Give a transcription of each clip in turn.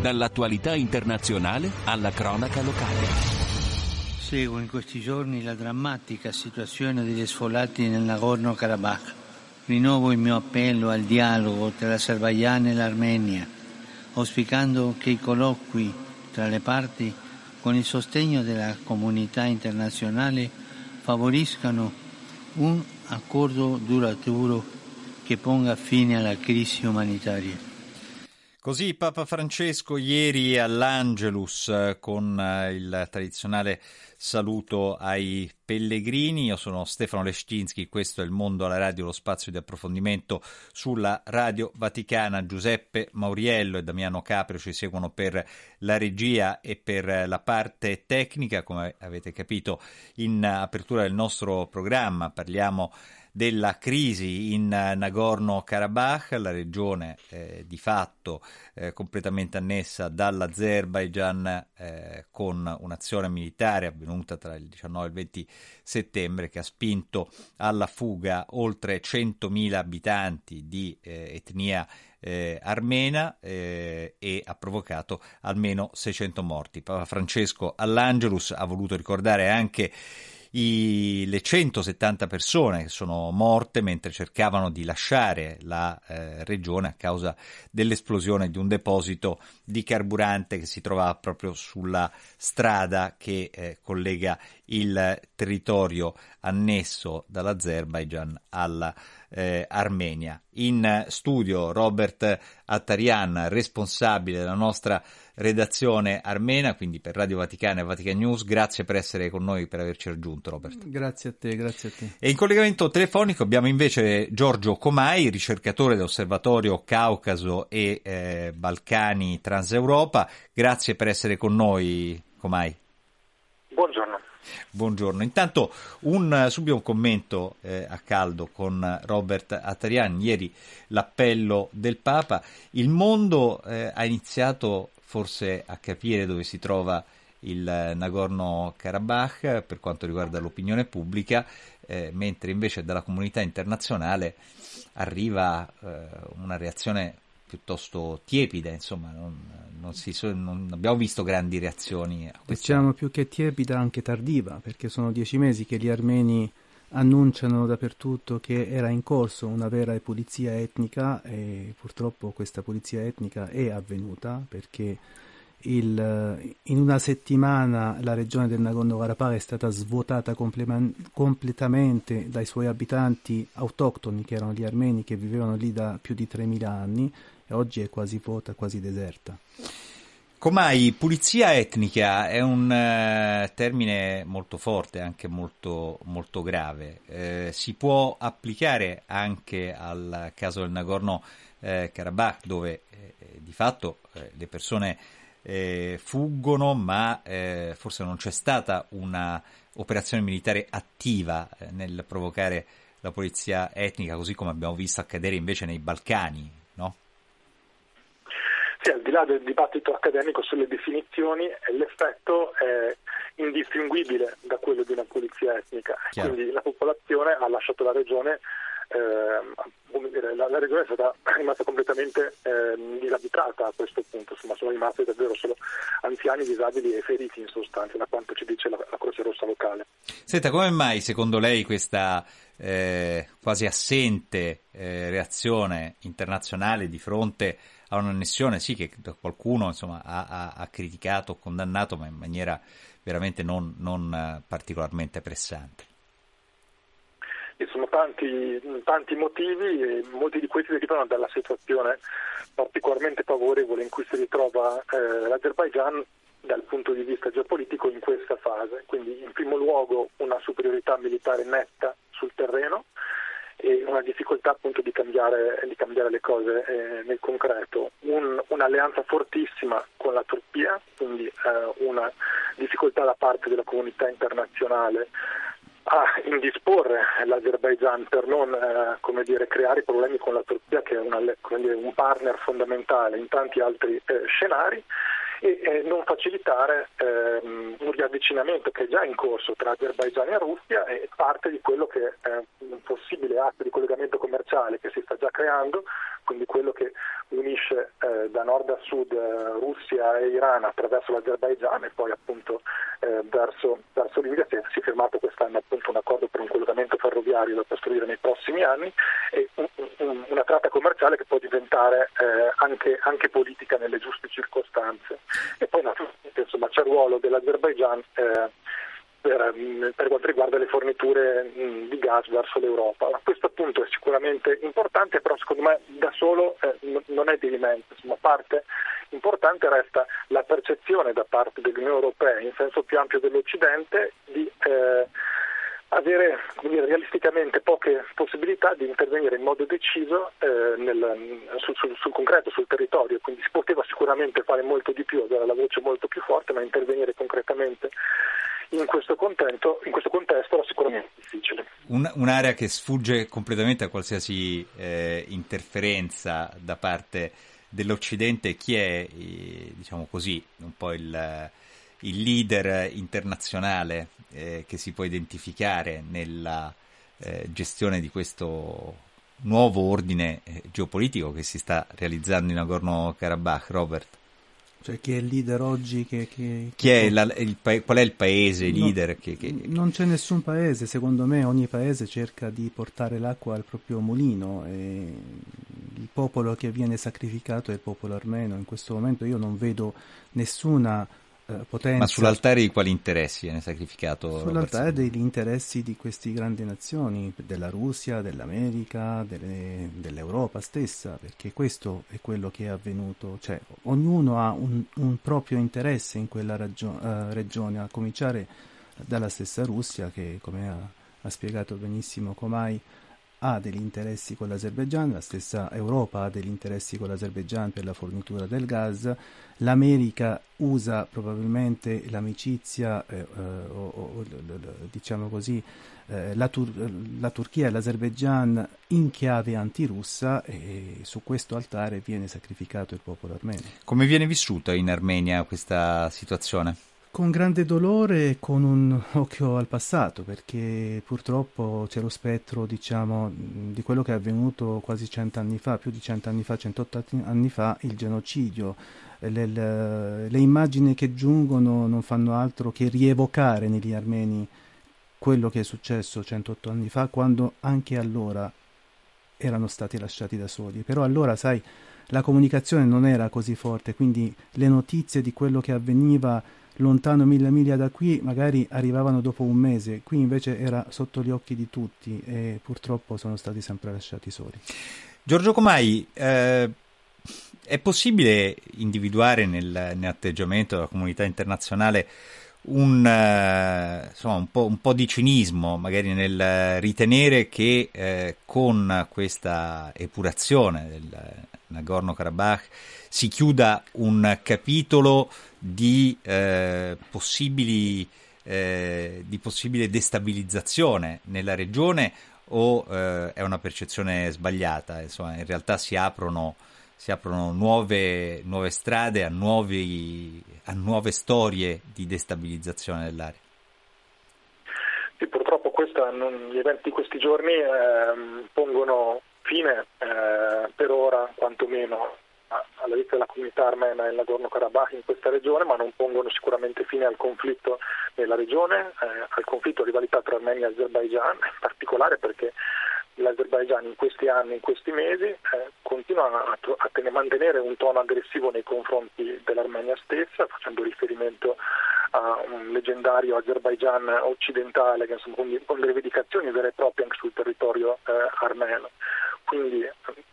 Dall'attualità internazionale alla cronaca locale. Seguo in questi giorni la drammatica situazione degli sfollati nel Nagorno-Karabakh. Rinnovo il mio appello al dialogo tra l'Azerbaijan e l'Armenia, auspicando che i colloqui tra le parti, con il sostegno della comunità internazionale, favoriscano un accordo duraturo che ponga fine alla crisi umanitaria. Così Papa Francesco ieri all'Angelus eh, con eh, il tradizionale saluto ai pellegrini. Io sono Stefano Leszczynski, questo è il Mondo alla Radio, lo spazio di approfondimento sulla Radio Vaticana. Giuseppe Mauriello e Damiano Caprio ci seguono per la regia e per la parte tecnica. Come avete capito in apertura del nostro programma parliamo della crisi in Nagorno-Karabakh, la regione eh, di fatto eh, completamente annessa dall'Azerbaijan eh, con un'azione militare avvenuta tra il 19 e il 20 settembre che ha spinto alla fuga oltre 100.000 abitanti di eh, etnia eh, armena eh, e ha provocato almeno 600 morti. Papa Francesco all'Angelus ha voluto ricordare anche i, le 170 persone che sono morte mentre cercavano di lasciare la eh, regione a causa dell'esplosione di un deposito di carburante che si trovava proprio sulla strada che eh, collega il territorio annesso dall'Azerbaijan alla eh, Armenia. In studio Robert Attarian, responsabile della nostra redazione armena, quindi per Radio Vaticana e Vatican News. Grazie per essere con noi, per averci raggiunto, Robert. Grazie a te, grazie a te. E in collegamento telefonico abbiamo invece Giorgio Comai, ricercatore dell'Osservatorio Caucaso e eh, Balcani Transeuropa. Grazie per essere con noi, Comai. Buongiorno. Buongiorno. Intanto un, subito un commento eh, a caldo con Robert Attarian. Ieri l'appello del Papa. Il mondo eh, ha iniziato forse a capire dove si trova il Nagorno-Karabakh per quanto riguarda l'opinione pubblica, eh, mentre invece dalla comunità internazionale arriva eh, una reazione piuttosto tiepida, insomma, non, non, si, non, abbiamo visto grandi reazioni a. Diciamo più che tiepida, anche tardiva, perché sono dieci mesi che gli armeni annunciano dappertutto che era in corso una vera pulizia etnica e purtroppo questa pulizia etnica è avvenuta perché il, in una settimana la regione del Nagorno-Karabakh è stata svuotata comple- completamente dai suoi abitanti autoctoni che erano gli armeni che vivevano lì da più di 3.000 anni e oggi è quasi vuota, quasi deserta. Com'hai, pulizia etnica è un uh, termine molto forte, anche molto, molto grave. Eh, si può applicare anche al caso del Nagorno-Karabakh, eh, dove eh, di fatto eh, le persone eh, fuggono, ma forse non c'è stata un'operazione militare attiva nel provocare la pulizia etnica, così come abbiamo visto accadere invece nei Balcani? Sì, al di là del dibattito accademico sulle definizioni, l'effetto è indistinguibile da quello di una pulizia etnica. Chiaro. Quindi la popolazione ha lasciato la regione, eh, dire, la, la, regione è stata rimasta completamente eh, disabitata a questo punto, insomma sono rimasti davvero solo anziani, disabili e feriti in sostanza, da quanto ci dice la, la Croce Rossa locale. Senta, come mai secondo lei questa eh, quasi assente eh, reazione internazionale di fronte a un'annessione, sì, che qualcuno insomma, ha, ha, ha criticato, condannato, ma in maniera veramente non, non uh, particolarmente pressante. Ci sono tanti, tanti motivi e molti di questi derivano dalla situazione particolarmente favorevole in cui si ritrova eh, l'Azerbaigian dal punto di vista geopolitico in questa fase. Quindi in primo luogo una superiorità militare netta sul terreno, e una difficoltà appunto di cambiare, di cambiare le cose eh, nel concreto. Un, un'alleanza fortissima con la Turchia, quindi eh, una difficoltà da parte della comunità internazionale a indisporre l'Azerbaigian per non eh, dire, creare problemi con la Turchia che è una, dire, un partner fondamentale in tanti altri eh, scenari e eh, non facilitare ehm, un riavvicinamento che è già in corso tra Azerbaigian e Russia e parte di quello che è un possibile atto di collegamento commerciale che si sta già creando, quindi quello che unisce eh, da nord a sud eh, Russia e Iran attraverso l'Azerbaigian e poi appunto eh, verso, verso l'India si è, si è firmato quest'anno appunto un accordo per un collegamento ferroviario da costruire nei prossimi anni e un, un, una tratta commerciale che può diventare eh, anche, anche, politica nelle giuste circostanze. E poi naturalmente insomma, c'è il ruolo dell'Azerbaigian eh, per, per, quanto riguarda le forniture di gas verso l'Europa. Questo appunto è sicuramente importante, però secondo me da solo eh, non è di rimedio, insomma parte importante resta la percezione da parte dell'Unione Europea in senso più ampio dell'Occidente di eh, avere dire, realisticamente poche possibilità di intervenire in modo deciso eh, nel, sul, sul, sul, concreto, sul territorio, quindi si poteva sicuramente fare molto di più, avere la voce molto più forte, ma intervenire concretamente in questo, contesto, in questo contesto era sicuramente difficile. Un, un'area che sfugge completamente a qualsiasi eh, interferenza da parte dell'Occidente, chi è, eh, diciamo così, un po' il, il leader internazionale eh, che si può identificare nella eh, gestione di questo nuovo ordine eh, geopolitico che si sta realizzando in Nagorno-Karabakh, Robert? Cioè chi è il leader oggi? Che, che, chi è la, il, qual è il paese no, leader? Che, non c'è nessun paese, secondo me ogni paese cerca di portare l'acqua al proprio mulino e il popolo che viene sacrificato è il popolo armeno. In questo momento io non vedo nessuna potenza. Ma sull'altare di quali interessi viene sacrificato? Sull'altare degli interessi di queste grandi nazioni, della Russia, dell'America, delle, dell'Europa stessa, perché questo è quello che è avvenuto. Cioè, ognuno ha un, un proprio interesse in quella ragio- uh, regione, a cominciare dalla stessa Russia che, come ha, ha spiegato benissimo Comai, ha degli interessi con l'Azerbaigian, la stessa Europa ha degli interessi con l'Azerbaigian per la fornitura del gas, l'America usa probabilmente l'amicizia, eh, eh, o, o, diciamo così, eh, la, Tur- la, Turchia e l'Azerbaigian in chiave antirussa e su questo altare viene sacrificato il popolo armeno. Come viene vissuta in Armenia questa situazione? Con grande dolore e con un occhio al passato, perché purtroppo c'è lo spettro, diciamo, di quello che è avvenuto quasi cent'anni fa, più di cent'anni fa, 108 anni fa, il genocidio. Le, le, le, immagini che giungono non fanno altro che rievocare negli armeni quello che è successo 108 anni fa, quando anche allora erano stati lasciati da soli. Però allora, sai, la comunicazione non era così forte, quindi le notizie di quello che avveniva lontano mille miglia da qui magari arrivavano dopo un mese, qui invece era sotto gli occhi di tutti e purtroppo sono stati sempre lasciati soli. Giorgio Comai, eh, è possibile individuare nel, nell'atteggiamento della comunità internazionale un, uh, insomma, un, po', un, po', di cinismo, magari nel ritenere che eh, con questa epurazione del Nagorno-Karabakh si chiuda un capitolo di, eh, possibili, eh, di possibile destabilizzazione nella regione o eh, è una percezione sbagliata? Insomma, in realtà si aprono, si aprono nuove, nuove, strade a, nuovi, a, nuove storie di destabilizzazione dell'area. Sì, purtroppo questa, gli eventi di questi giorni ehm, pongono fine eh, per ora quantomeno alla vita della comunità armena in Nagorno-Karabakh in questa regione, ma non pongono sicuramente fine al conflitto nella regione, eh, al conflitto rivalità tra Armenia e Azerbaijan, in particolare perché l'Azerbaijan in questi anni, in questi mesi, eh, continua a, a tenere, mantenere un tono aggressivo nei confronti dell'Armenia stessa, facendo riferimento a un leggendario Azerbaijan occidentale che, insomma, con, con rivendicazioni vere e proprie anche sul territorio eh, armeno. Quindi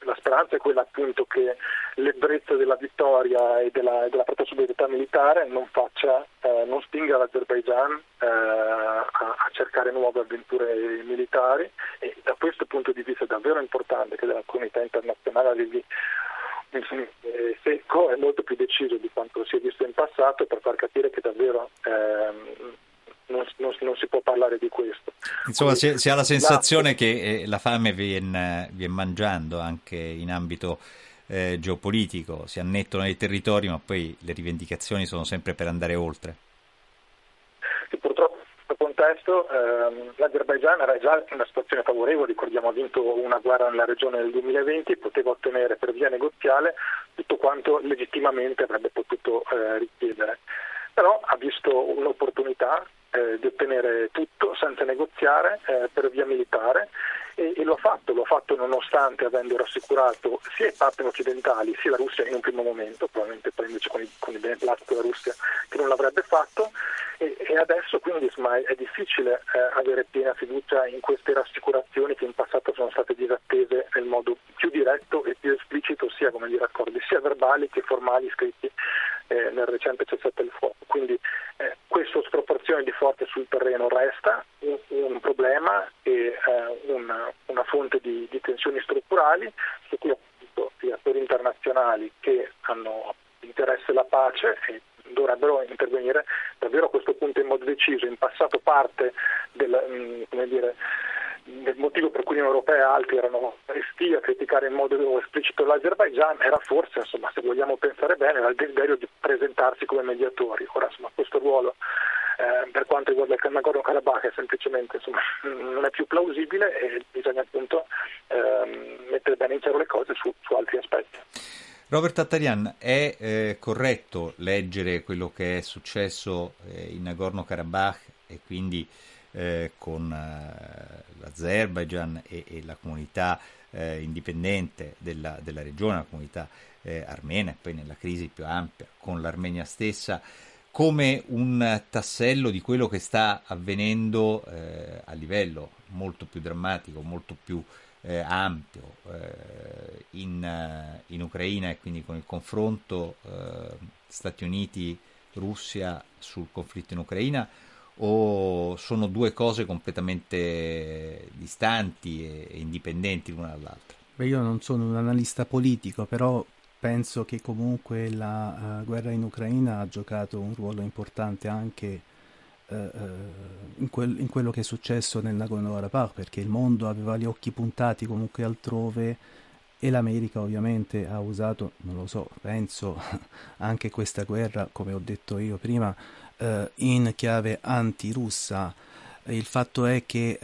la speranza è quella appunto che l'ebbrezza della vittoria e della, della propria superiorità militare non faccia eh, non spinga l'Azerbaigian eh, a, a, cercare nuove avventure militari. E da questo punto di vista è davvero importante che la comunità internazionale arrivi secco e molto più deciso di quanto si è visto in passato per far capire che davvero ehm, non, non, non, si può parlare di questo. Insomma, si, si, ha la sensazione la... che eh, la fame viene, viene, mangiando anche in ambito eh, geopolitico, si annettono dei territori, ma poi le rivendicazioni sono sempre per andare oltre. Sì, purtroppo in questo contesto ehm, l'Azerbaigian era già in una situazione favorevole, ricordiamo ha vinto una guerra nella regione nel 2020, poteva ottenere per via negoziale tutto quanto legittimamente avrebbe potuto eh, richiedere però ha visto un'opportunità eh, di ottenere tutto senza negoziare eh, per via militare e, e, lo ha fatto, lo ha fatto nonostante avendo rassicurato sia i partner occidentali sia la Russia in un primo momento, probabilmente poi invece con, i, con il beneplacito della Russia che non l'avrebbe fatto e, e adesso quindi insomma, è difficile eh, avere piena fiducia in queste rassicurazioni che in passato sono state disattese nel modo più diretto e più esplicito sia come dire accordi sia verbali che formali scritti eh, nel recente cessate il fuoco. Quindi eh, questa sproporzione di forze sul terreno resta un, un problema e eh, una, fonte di, di, tensioni strutturali su cui appunto gli attori internazionali che hanno interesse alla pace e dovrebbero intervenire davvero a questo punto in modo deciso. In passato parte del, mm, dire, il motivo per cui l'Unione Europea e altri erano resti a criticare in modo esplicito l'Azerbaigian era forse, insomma, se vogliamo pensare bene, il desiderio di presentarsi come mediatori. Ora, insomma, questo ruolo eh, per quanto riguarda il Nagorno-Karabakh semplicemente insomma, non è più plausibile e bisogna appunto eh, mettere bene in chiaro le cose su, su altri aspetti. Robert Tattarian, è eh, corretto leggere quello che è successo eh, in Nagorno-Karabakh e quindi eh, con l'Azerbaijan e, e, la comunità indipendente della, della, regione, la comunità armena e poi nella crisi più ampia con l'Armenia stessa, come un tassello di quello che sta avvenendo eh, a livello molto più drammatico, molto più eh, ampio in, in, Ucraina e quindi con il confronto Stati Uniti-Russia sul conflitto in Ucraina o sono due cose completamente distanti e indipendenti l'una dall'altra? Beh, io non sono un analista politico, però penso che comunque la uh, guerra in Ucraina ha giocato un ruolo importante anche uh, uh, in, quel, in, quello che è successo nel Nagorno-Karabakh, perché il mondo aveva gli occhi puntati comunque altrove e l'America ovviamente ha usato, non lo so, penso anche questa guerra, come ho detto io prima, eh, in chiave antirussa. Il fatto è che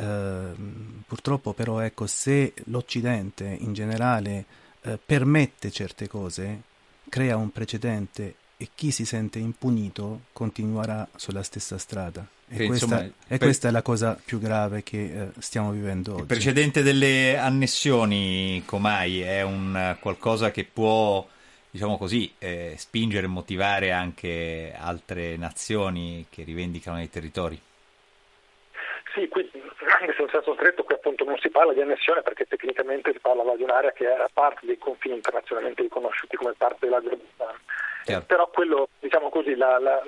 purtroppo però ecco, se l'Occidente in generale eh, permette certe cose, crea un precedente e chi si sente impunito continuerà sulla stessa strada. E, sì, questa, insomma, e per... questa, è la cosa più grave che eh, stiamo vivendo oggi. Il precedente delle annessioni, Comai, è un qualcosa che può diciamo così, eh, spingere e motivare anche altre nazioni che rivendicano i territori? Sì, qui anche se in senso stretto qui appunto non si parla di annessione perché tecnicamente si parlava di un'area che era parte dei confini internazionalmente riconosciuti come parte dell'Azerbaijan. Eh, però quello, diciamo così, la, la,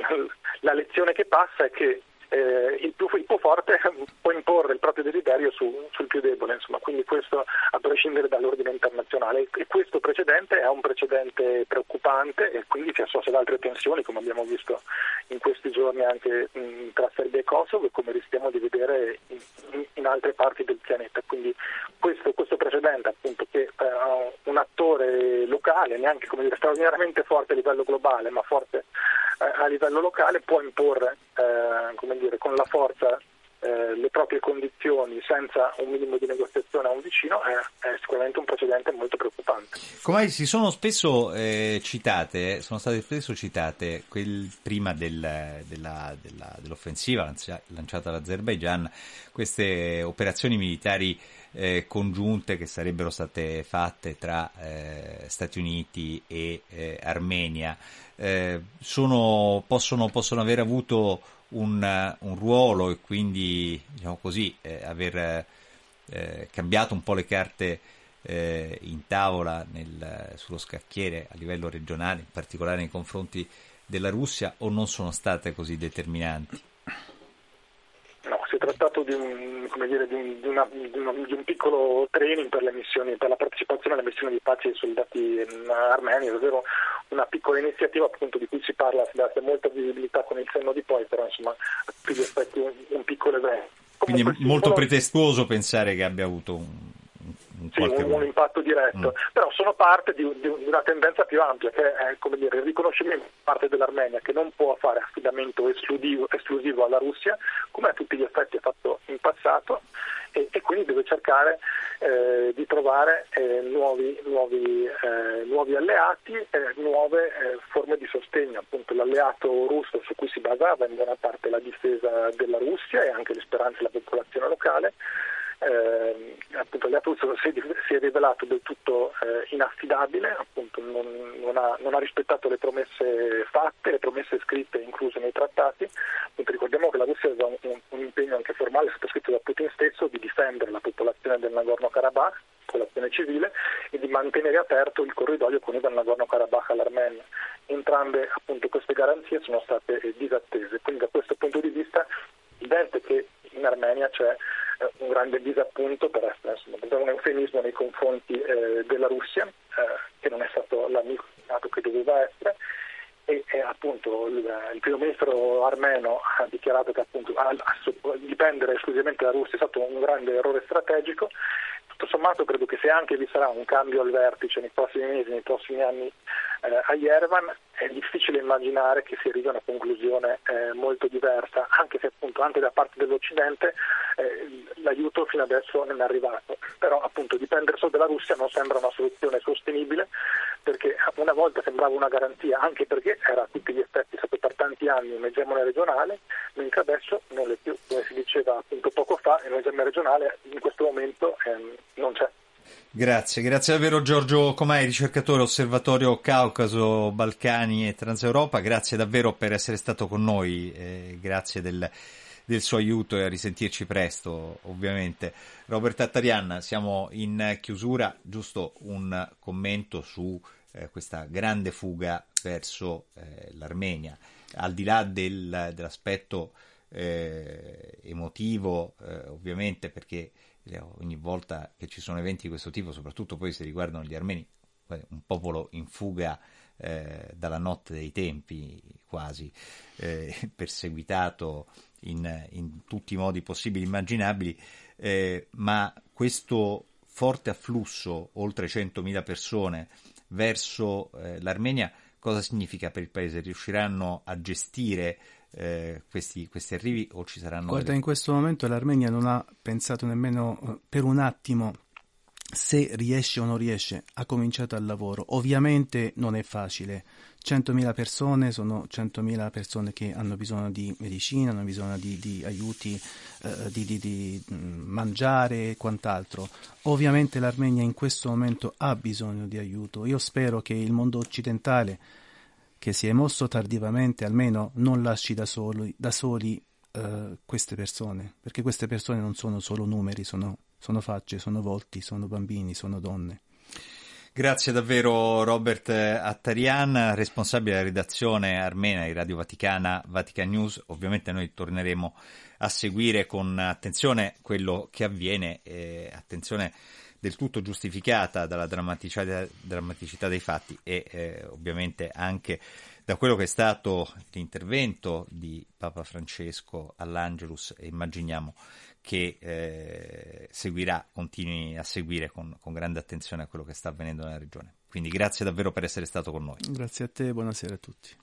la lezione che passa è che eh, il, più, il, più, forte può imporre il proprio desiderio su, sul più debole, insomma, quindi questo a prescindere dall'ordine internazionale e questo precedente è un precedente preoccupante e quindi si associa ad altre tensioni come abbiamo visto in questi giorni anche mh, tra Serbia e Kosovo e come rischiamo di vedere in, in, in altre parti del pianeta. Quindi questo, questo precedente appunto che eh, un attore locale, neanche dire, straordinariamente forte a livello globale, ma forte a livello locale può imporre eh, dire, con la forza eh, le proprie condizioni senza un minimo di negoziazione a un vicino è, è sicuramente un precedente molto preoccupante. Come si sono spesso eh, citate, sono state spesso citate quel, prima del, della, della, dell'offensiva lanciata dall'Azerbaigian, queste operazioni militari eh, congiunte che sarebbero state fatte tra eh, Stati Uniti e eh, Armenia eh, sono, possono, possono, aver avuto un, un, ruolo e quindi diciamo così, eh, aver eh, cambiato un po' le carte in tavola nel, sullo scacchiere a livello regionale, in particolare nei confronti della Russia o non sono state così determinanti? Trattato di un, dire, di, un, di, una, di, una, di un, piccolo training per, missioni, per, la partecipazione alle missioni di pace dei soldati armeni, ovvero una piccola iniziativa appunto di cui si parla, si dà molta visibilità con il senno di poi, però insomma a tutti gli effetti un, un piccolo evento. Quindi è molto pretestuoso pensare che abbia avuto un, sì, un, un impatto diretto, mm. però sono parte di, di, una tendenza più ampia che è come dire, il riconoscimento da parte dell'Armenia che non può fare affidamento esclusivo, esclusivo alla Russia, come a tutti gli effetti ha fatto in passato, e, e quindi deve cercare eh, di trovare eh, nuovi, nuovi, eh, nuovi, alleati e nuove eh, forme di sostegno. Appunto, l'alleato russo su cui si basava in buona parte la difesa della Russia e anche le speranze della popolazione locale eh, appunto Leatuzzo si, si, è rivelato del tutto eh, inaffidabile, appunto non, non, ha, non, ha, rispettato le promesse fatte, le promesse scritte incluse nei trattati. Appunto, ricordiamo che la Russia aveva un, un, impegno anche formale sottoscritto da Putin stesso di difendere la popolazione del Nagorno-Karabakh, popolazione civile, e di mantenere aperto il corridoio univa il Nagorno-Karabakh all'Armenia. Entrambe appunto, queste garanzie sono state eh, disattese, quindi da questo punto di vista è evidente che in Armenia c'è un grande disappunto per essere insomma, un eufemismo nei confronti eh, della Russia, eh, che non è stato l'amico che doveva essere, e, e appunto il, il, primo ministro armeno ha dichiarato che appunto a, a dipendere esclusivamente dalla Russia è stato un grande errore strategico. Tutto sommato credo che se anche vi sarà un cambio al vertice nei prossimi mesi, nei prossimi anni eh, a Yerevan, è difficile immaginare che si arrivi a una conclusione eh, molto diversa, anche se appunto anche da parte dell'Occidente l'aiuto fino adesso non è arrivato. Però appunto dipendere solo dalla Russia non sembra una soluzione sostenibile perché una volta sembrava una garanzia, anche perché era a tutti gli effetti stato per tanti anni un'egemonia regionale, mentre adesso non è più, come si diceva appunto poco fa, un'egemonia regionale in questo momento ehm, non c'è. Grazie, grazie davvero Giorgio Comai, ricercatore Osservatorio Caucaso, Balcani e Transeuropa, grazie davvero per essere stato con noi, eh, grazie del, del, suo aiuto e a risentirci presto ovviamente. Robert Attarian, siamo in chiusura, giusto un commento su eh, questa grande fuga verso eh, l'Armenia, al di là del, dell'aspetto eh, emotivo eh, ovviamente perché ogni volta che ci sono eventi di questo tipo, soprattutto poi se riguardano gli armeni, un popolo in fuga eh, dalla notte dei tempi, quasi eh, perseguitato in, in, tutti i modi possibili e immaginabili, eh, ma questo forte afflusso, oltre 100.000 persone, verso eh, l'Armenia, cosa significa per il paese? Riusciranno a gestire eh, questi, questi, arrivi o ci saranno... Guarda, delle... in questo momento l'Armenia non ha pensato nemmeno eh, per un attimo se riesce o non riesce, ha cominciato il lavoro. Ovviamente non è facile. 100.000 persone sono 100.000 persone che hanno bisogno di medicina, hanno bisogno di, di aiuti, eh, di, di, di, mm, mangiare e quant'altro. Ovviamente l'Armenia in questo momento ha bisogno di aiuto. Io spero che il mondo occidentale che si è mosso tardivamente almeno non lasci da soli, da soli uh, queste persone, perché queste persone non sono solo numeri, sono, sono facce, sono volti, sono bambini, sono donne. Grazie davvero Robert Attarian, responsabile della redazione armena di Radio Vaticana, Vatican News. Ovviamente noi torneremo a seguire con attenzione quello che avviene, eh, attenzione del tutto giustificata dalla drammaticità, drammaticità dei fatti e eh, ovviamente anche da quello che è stato l'intervento di Papa Francesco all'Angelus e immaginiamo che eh, seguirà, continui a seguire con, con grande attenzione a quello che sta avvenendo nella regione. Quindi grazie davvero per essere stato con noi. Grazie a te, buonasera a tutti.